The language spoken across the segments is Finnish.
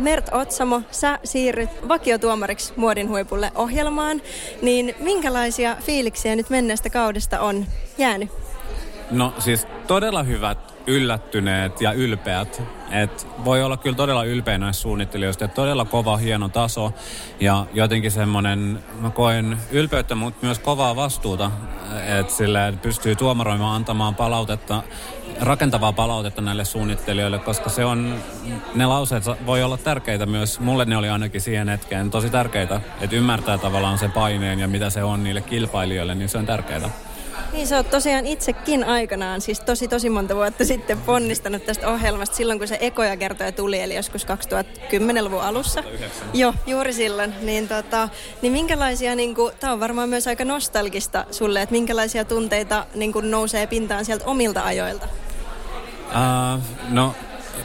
Mert Otsamo, sä siirryt vakiotuomariksi Muodin huipulle ohjelmaan, niin minkälaisia fiiliksiä nyt menneestä kaudesta on jäänyt? No siis todella hyvät, yllättyneet ja ylpeät. Et voi olla kyllä todella ylpeä näistä suunnittelijoista. Et todella kova, hieno taso ja jotenkin semmoinen, mä koen ylpeyttä, mutta myös kovaa vastuuta. Että sillä pystyy tuomaroimaan antamaan palautetta rakentavaa palautetta näille suunnittelijoille, koska se on, ne lauseet voi olla tärkeitä myös, mulle ne oli ainakin siihen hetkeen tosi tärkeitä, että ymmärtää tavallaan se paineen ja mitä se on niille kilpailijoille, niin se on tärkeää. Niin sä oot tosiaan itsekin aikanaan, siis tosi tosi monta vuotta sitten ponnistanut tästä ohjelmasta silloin, kun se ekoja kertoja tuli, eli joskus 2010-luvun alussa. 2009. Joo, juuri silloin. Niin, tota, niin minkälaisia, niin tää on varmaan myös aika nostalgista sulle, että minkälaisia tunteita niin kuin nousee pintaan sieltä omilta ajoilta? Uh, no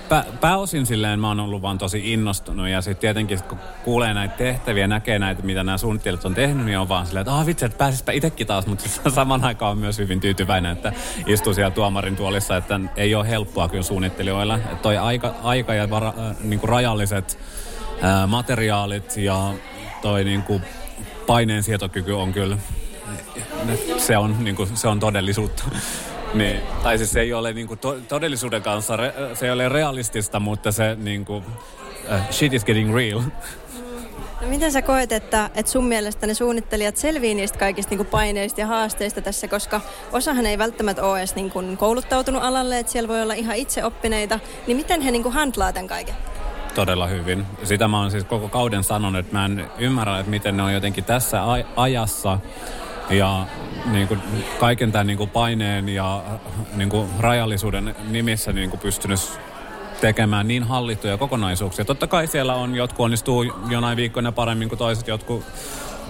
pä, pääosin silleen mä oon ollut vaan tosi innostunut ja sitten tietenkin kun kuulee näitä tehtäviä, näkee näitä, mitä nämä suunnittelijat on tehnyt, niin on vaan silleen, että ah vitsi, että pääsispä itsekin taas, mutta saman aikaan on myös hyvin tyytyväinen, että istuu siellä tuomarin tuolissa, että ei ole helppoa kyllä suunnittelijoilla. Että toi aika, aika ja vara, äh, niin kuin rajalliset äh, materiaalit ja toi niin kuin paineensietokyky on kyllä, se on, niin kuin, se on todellisuutta. Niin. Tai siis se ei ole niin kuin to- todellisuuden kanssa, re- se ei ole realistista, mutta se niin kuin, uh, shit is getting real. No miten sä koet, että, että sun mielestä ne suunnittelijat selvii niistä kaikista niin kuin paineista ja haasteista tässä, koska osahan ei välttämättä ole edes niin kuin kouluttautunut alalle, että siellä voi olla ihan itseoppineita, niin miten he niin kuin handlaa tämän kaiken? Todella hyvin. Sitä mä oon siis koko kauden sanonut, että mä en ymmärrä, että miten ne on jotenkin tässä aj- ajassa ja niin kuin kaiken tämän niin kuin paineen ja niin kuin rajallisuuden nimissä niin kuin pystynyt tekemään niin hallittuja kokonaisuuksia. Totta kai siellä on, jotkut onnistuu jonain viikkoina paremmin kuin toiset, jotkut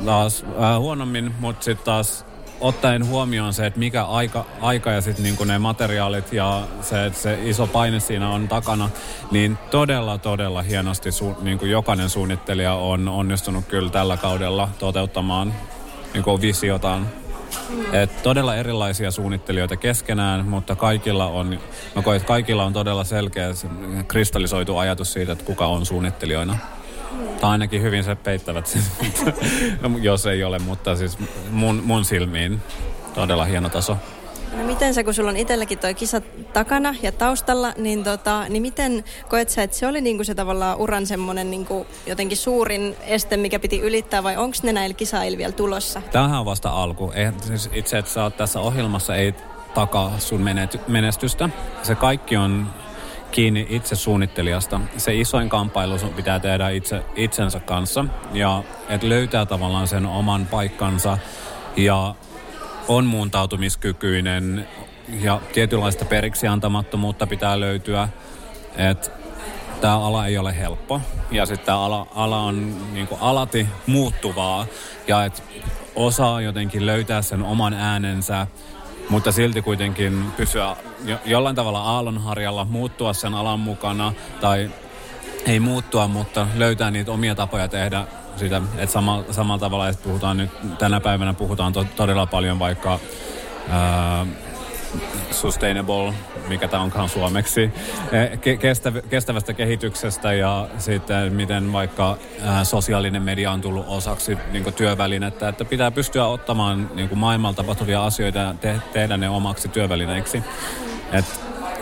taas äh, huonommin, mutta sitten taas ottaen huomioon se, että mikä aika, aika ja sitten niinku ne materiaalit ja se, että se iso paine siinä on takana, niin todella, todella hienosti su, niinku jokainen suunnittelija on onnistunut kyllä tällä kaudella toteuttamaan niinku visiotaan et todella erilaisia suunnittelijoita keskenään, mutta kaikilla on, mä koen, että kaikilla on todella selkeä kristallisoitu ajatus siitä, että kuka on suunnittelijoina. Tai ainakin hyvin se peittävät sen, jos ei ole, mutta siis mun, mun silmiin todella hieno taso. No miten sä, kun sulla on itselläkin toi kisa takana ja taustalla, niin, tota, niin miten koet sä, että se oli niinku se tavallaan uran semmoinen niinku jotenkin suurin este, mikä piti ylittää, vai onko ne näillä kisailla vielä tulossa? Tämähän on vasta alku. Eh, siis itse, että sä oot tässä ohjelmassa, ei takaa sun menestystä. Se kaikki on kiinni itse suunnittelijasta. Se isoin kamppailu sun pitää tehdä itse, itsensä kanssa ja että löytää tavallaan sen oman paikkansa ja on muuntautumiskykyinen ja tietynlaista periksi antamattomuutta pitää löytyä. Tämä ala ei ole helppo ja sitten tämä ala, ala on niinku alati muuttuvaa ja että osaa jotenkin löytää sen oman äänensä, mutta silti kuitenkin pysyä jo, jollain tavalla aallonharjalla, muuttua sen alan mukana tai ei muuttua, mutta löytää niitä omia tapoja tehdä sitä, että sama, samalla tavalla, että puhutaan nyt, tänä päivänä puhutaan to, todella paljon vaikka ää, sustainable, mikä tämä onkaan suomeksi, e, ke, kestäv, kestävästä kehityksestä ja sitten miten vaikka ää, sosiaalinen media on tullut osaksi niin työvälinettä, että pitää pystyä ottamaan niin maailmalta tapahtuvia asioita ja te, tehdä ne omaksi työvälineiksi. Et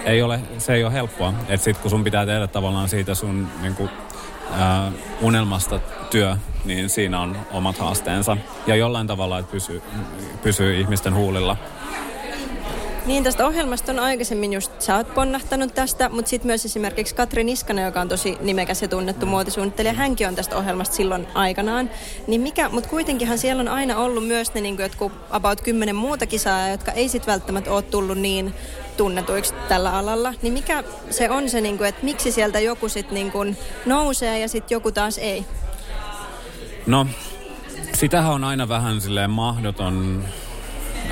ei ole, se ei ole helppoa. Että sit kun sun pitää tehdä tavallaan siitä sun niin kuin, ää, unelmasta työ, niin siinä on omat haasteensa. Ja jollain tavalla, että pysyy, pysyy ihmisten huulilla. Niin, tästä ohjelmasta on aikaisemmin just, sä oot ponnahtanut tästä, mutta sitten myös esimerkiksi Katri Niskanen, joka on tosi nimekäs ja tunnettu muotisuunnittelija, hänkin on tästä ohjelmasta silloin aikanaan. Niin mikä, mutta kuitenkinhan siellä on aina ollut myös ne niin jotkut about kymmenen muuta kisaa, jotka ei sitten välttämättä ole tullut niin tunnetuiksi tällä alalla. Niin mikä se on se, niin kuin, että miksi sieltä joku sitten niin nousee ja sitten joku taas ei? No, sitähän on aina vähän silleen mahdoton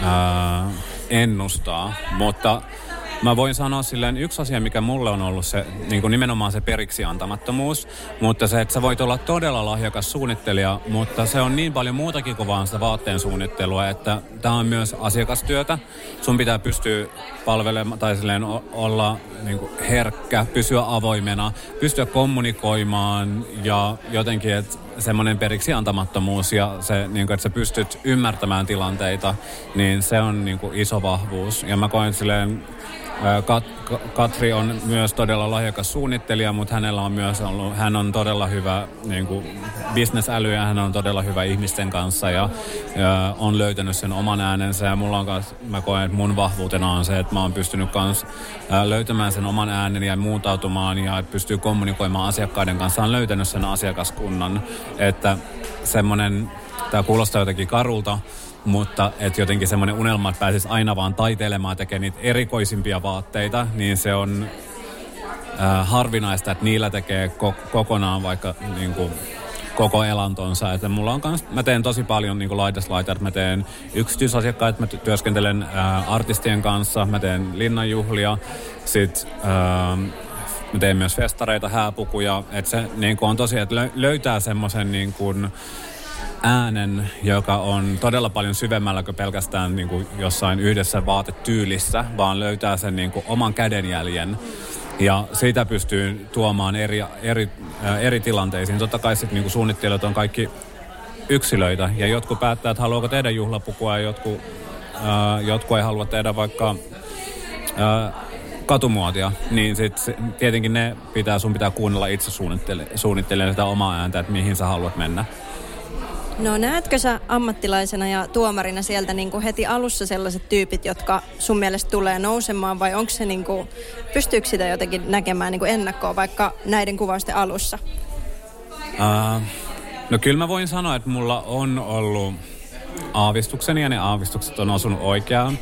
ää, ennustaa, mutta Mä voin sanoa silleen yksi asia, mikä mulle on ollut se niin kuin nimenomaan se periksi antamattomuus, mutta se, että sä voit olla todella lahjakas suunnittelija, mutta se on niin paljon muutakin kuin vaan sitä vaatteen suunnittelua, että tämä on myös asiakastyötä. Sun pitää pystyä palvelemaan tai silleen olla niin kuin herkkä, pysyä avoimena, pystyä kommunikoimaan ja jotenkin, että semmoinen periksi antamattomuus ja se, niin kuin, että sä pystyt ymmärtämään tilanteita, niin se on niin kuin iso vahvuus. Ja mä koen silleen Kat, Katri on myös todella lahjakas suunnittelija, mutta hänellä on myös ollut, hän on todella hyvä niin kuin bisnesäly ja hän on todella hyvä ihmisten kanssa ja, ja on löytänyt sen oman äänensä. Ja mulla on kans, mä koen, että mun vahvuutena on se, että mä oon pystynyt kans löytämään sen oman äänen ja muutautumaan ja pystyy kommunikoimaan asiakkaiden kanssa, on löytänyt sen asiakaskunnan, että semmoinen, tämä kuulostaa jotenkin karulta, mutta että jotenkin semmoinen unelma, että pääsisi aina vaan taiteilemaan tekemään niitä erikoisimpia vaatteita, niin se on äh, harvinaista, että niillä tekee ko- kokonaan vaikka niin kuin, koko elantonsa. Että mulla on kans, mä teen tosi paljon niin laidaslaitar, mä teen yksityisasiakkaita, mä työskentelen äh, artistien kanssa, mä teen linnanjuhlia, sit äh, mä teen myös festareita, hääpukuja, että se niin on tosi, että löytää semmoisen niin kuin, äänen, joka on todella paljon syvemmällä kuin pelkästään niin kuin jossain yhdessä vaatetyylissä, vaan löytää sen niin kuin oman kädenjäljen. Ja siitä pystyy tuomaan eri, eri, äh, eri tilanteisiin. Totta kai sitten niin suunnittelijat on kaikki yksilöitä ja jotkut päättää, että haluaako tehdä juhlapukua ja jotkut, äh, jotkut ei halua tehdä vaikka äh, katumuotia, niin sit tietenkin ne pitää, sun pitää kuunnella itse suunnittelemaan sitä omaa ääntä, että mihin sä haluat mennä. No näetkö sä ammattilaisena ja tuomarina sieltä niin kuin heti alussa sellaiset tyypit, jotka sun mielestä tulee nousemaan vai onko se niin kuin, pystyykö sitä jotenkin näkemään niin kuin ennakkoa vaikka näiden kuvausten alussa? Uh, no kyllä mä voin sanoa, että mulla on ollut aavistukseni ja ne aavistukset on osunut oikeaan.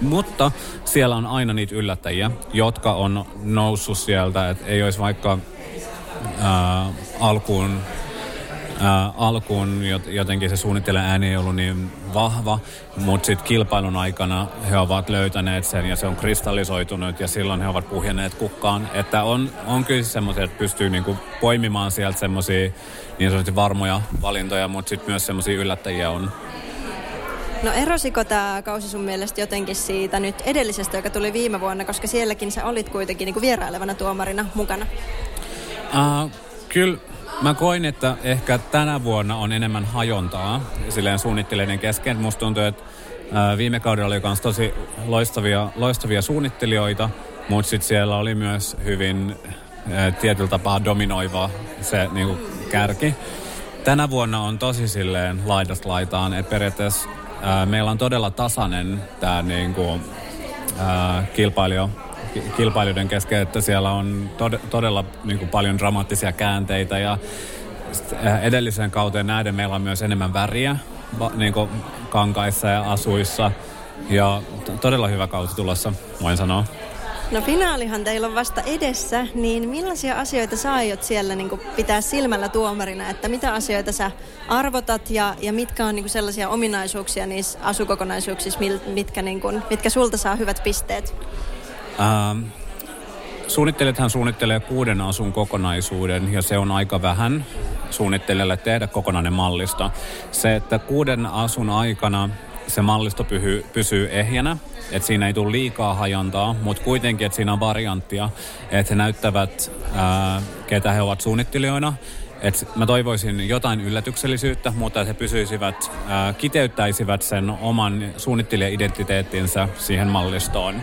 Mutta siellä on aina niitä yllättäjiä, jotka on noussut sieltä, että ei olisi vaikka uh, alkuun ää, alkuun jotenkin se suunnittelen ääni ei ollut niin vahva, mutta sitten kilpailun aikana he ovat löytäneet sen ja se on kristallisoitunut ja silloin he ovat puhjenneet kukkaan. Että on, on kyllä semmoisia, että pystyy niinku poimimaan sieltä semmoisia niin sanotusti varmoja valintoja, mutta sitten myös semmoisia yllättäjiä on. No erosiko tämä kausi sun mielestä jotenkin siitä nyt edellisestä, joka tuli viime vuonna, koska sielläkin sä olit kuitenkin niinku vierailevana tuomarina mukana? Uh, kyllä Mä koin, että ehkä tänä vuonna on enemmän hajontaa silleen suunnittelijoiden kesken. Musta tuntuu, että viime kaudella oli myös tosi loistavia, loistavia suunnittelijoita, mutta sitten siellä oli myös hyvin tietyllä tapaa dominoiva se niinku, kärki. Tänä vuonna on tosi silleen laidasta laitaan, että periaatteessa ää, meillä on todella tasainen tämä niinku, kilpailija kilpailijoiden kesken, että siellä on tod- todella niin kuin paljon dramaattisia käänteitä ja äh, edellisen kauteen näiden meillä on myös enemmän väriä niin kuin kankaissa ja asuissa ja todella hyvä kausi tulossa, voin sanoa. No finaalihan teillä on vasta edessä, niin millaisia asioita sä aiot siellä niin pitää silmällä tuomarina, että mitä asioita sä arvotat ja, ja mitkä on niin sellaisia ominaisuuksia niissä asukokonaisuuksissa, mitkä, niin kuin, mitkä sulta saa hyvät pisteet? Ähm, suunnittelijathan suunnittelee kuuden asun kokonaisuuden ja se on aika vähän suunnittelijalle tehdä kokonainen mallista. Se, että kuuden asun aikana se mallisto pyhy, pysyy ehjänä, että siinä ei tule liikaa hajontaa, mutta kuitenkin, että siinä on varianttia, että he näyttävät, ää, ketä he ovat suunnittelijoina. Et mä toivoisin jotain yllätyksellisyyttä, mutta he pysyisivät, ää, kiteyttäisivät sen oman suunnittelijaidentiteettinsä siihen mallistoon.